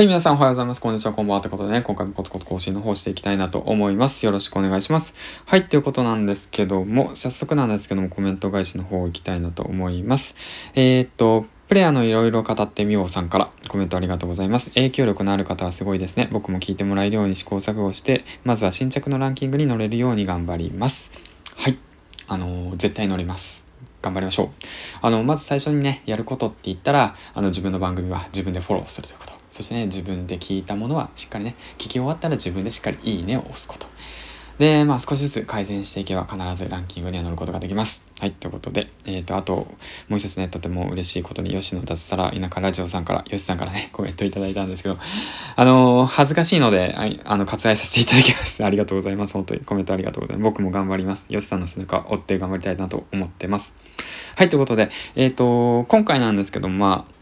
はい、皆さんおはようございます。こんにちは、こんばんは。ということでね、今回もコツコツ更新の方していきたいなと思います。よろしくお願いします。はい、ということなんですけども、早速なんですけども、コメント返しの方行きたいなと思います。えー、っと、プレイヤーのいろいろ語ってみようさんからコメントありがとうございます。影響力のある方はすごいですね。僕も聞いてもらえるように試行錯誤して、まずは新着のランキングに乗れるように頑張ります。はい。あのー、絶対乗ります。頑張りましょう。あの、まず最初にね、やることって言ったら、あの、自分の番組は自分でフォローするということ。そしてね、自分で聞いたものはしっかりね、聞き終わったら自分でしっかりいいねを押すこと。で、まあ少しずつ改善していけば必ずランキングには乗ることができます。はい、ということで、えっ、ー、と、あと、もう一つね、とても嬉しいことに、吉野脱サラ田舎ラジオさんから、吉さんからね、コメントいただいたんですけど、あのー、恥ずかしいので、あの、割愛させていただきます。ありがとうございます。本当にコメントありがとうございます。僕も頑張ります。吉さんの背中追って頑張りたいなと思ってます。はい、ということで、えっ、ー、と、今回なんですけど、まあ、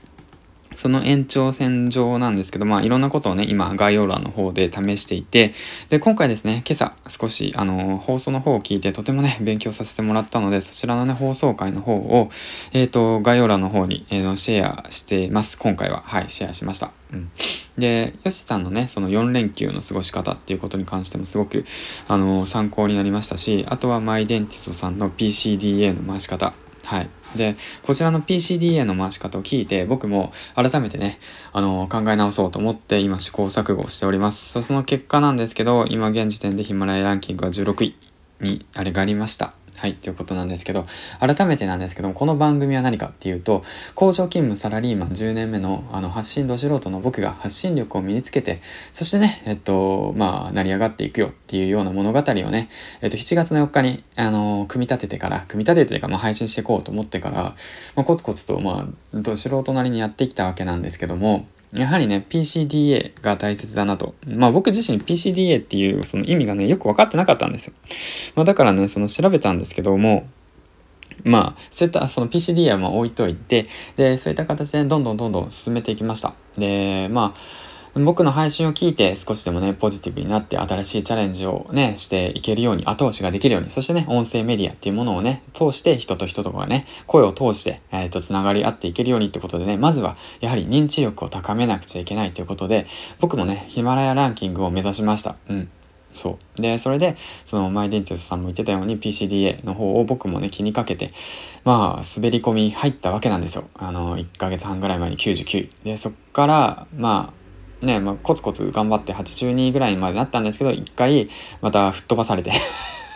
その延長線上なんですけど、まあいろんなことをね、今概要欄の方で試していて、で、今回ですね、今朝少しあの、放送の方を聞いてとてもね、勉強させてもらったので、そちらのね、放送回の方を、えっ、ー、と、概要欄の方に、えー、シェアしてます。今回は。はい、シェアしました。うん。で、よしさんのね、その4連休の過ごし方っていうことに関してもすごく、あの、参考になりましたし、あとはマイデンティストさんの PCDA の回し方。はい。で、こちらの PCDA の回し方を聞いて、僕も改めてね、あの、考え直そうと思って今試行錯誤しております。その結果なんですけど、今現時点でヒマラヤランキングは16位にあれがありました。はい、ということなんですけど、改めてなんですけども、この番組は何かっていうと、工場勤務サラリーマン10年目のあの発信ど素人の僕が発信力を身につけて、そしてね、えっと、まあ、成り上がっていくよっていうような物語をね、えっと、7月の4日に、あの、組み立ててから、組み立ててか、まあ、配信していこうと思ってから、まあ、コツコツと、まあ、ど素人なりにやってきたわけなんですけども、やはりね、PCDA が大切だなと。まあ僕自身 PCDA っていうその意味がね、よく分かってなかったんですよ。まあだからね、その調べたんですけども、まあ、そういったその PCDA はま置いといて、で、そういった形でどんどんどんどん進めていきました。で、まあ、僕の配信を聞いて少しでもね、ポジティブになって新しいチャレンジをね、していけるように、後押しができるように、そしてね、音声メディアっていうものをね、通して人と人とかがね、声を通して、えっ、ー、と、繋がり合っていけるようにってことでね、まずは、やはり認知力を高めなくちゃいけないということで、僕もね、ヒマラヤランキングを目指しました。うん。そう。で、それで、その、マイデンティスさんも言ってたように PCDA の方を僕もね、気にかけて、まあ、滑り込み入ったわけなんですよ。あの、1ヶ月半ぐらい前に99位。で、そっから、まあ、ね、まあ、コツコツ頑張って82ぐらいまでなったんですけど、一回また吹っ飛ばされて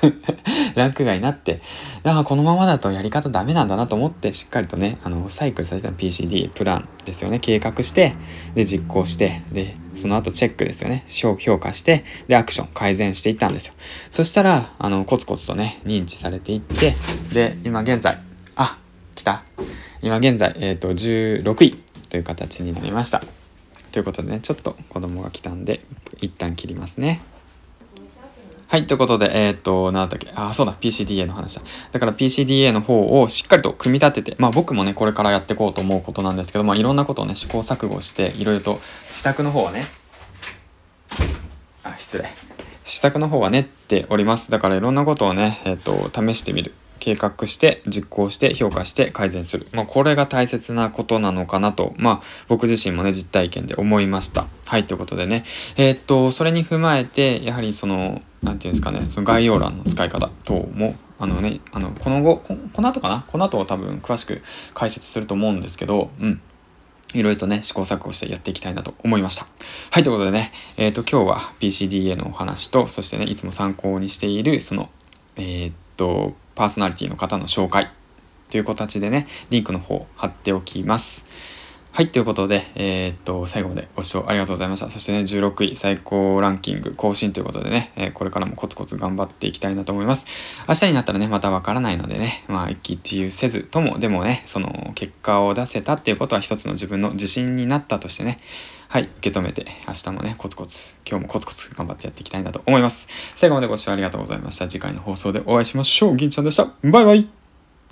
ランク外になって、だからこのままだとやり方ダメなんだなと思って、しっかりとね、あの、サイクルさせた PCD プランですよね。計画して、で、実行して、で、その後チェックですよね。評価して、で、アクション、改善していったんですよ。そしたら、あの、コツコツとね、認知されていって、で、今現在、あ、来た。今現在、えっ、ー、と、16位という形になりました。ということでね、ちょっと子供が来たんで、一旦切りますね。はい、ということで、えー、っと、なんだっけ、あ、そうだ、PCDA の話だ。だから PCDA の方をしっかりと組み立てて、まあ僕もね、これからやっていこうと思うことなんですけど、まあいろんなことをね、試行錯誤して、いろいろと、試作の方はね、あ、失礼。試作の方は練っております。だからいろんなことをね、えー、っと、試してみる。計画して、実行して、評価して改善する。まあ、これが大切なことなのかなと、まあ、僕自身もね、実体験で思いました。はい、ということでね。えー、っと、それに踏まえて、やはりその、なんていうんですかね、その概要欄の使い方等も、あのね、あの、この後、ここの後かな？この後は多分詳しく解説すると思うんですけど、うん。いろいろとね、試行錯誤してやっていきたいなと思いました。はい、ということでね、えっ、ー、と、今日は PCDA のお話と、そしてね、いつも参考にしている、その、えっ、と、パーソナリティの方の紹介という形でね、リンクの方貼っておきます。はい、ということで、えー、っと、最後までご視聴ありがとうございました。そしてね、16位最高ランキング更新ということでね、えー、これからもコツコツ頑張っていきたいなと思います。明日になったらね、またわからないのでね、まあ、一喜一憂せずとも、でもね、その、結果を出せたっていうことは一つの自分の自信になったとしてね、はい、受け止めて、明日もね、コツコツ、今日もコツコツ頑張ってやっていきたいなと思います。最後までご視聴ありがとうございました。次回の放送でお会いしましょう。銀ちゃんでした。バイバイ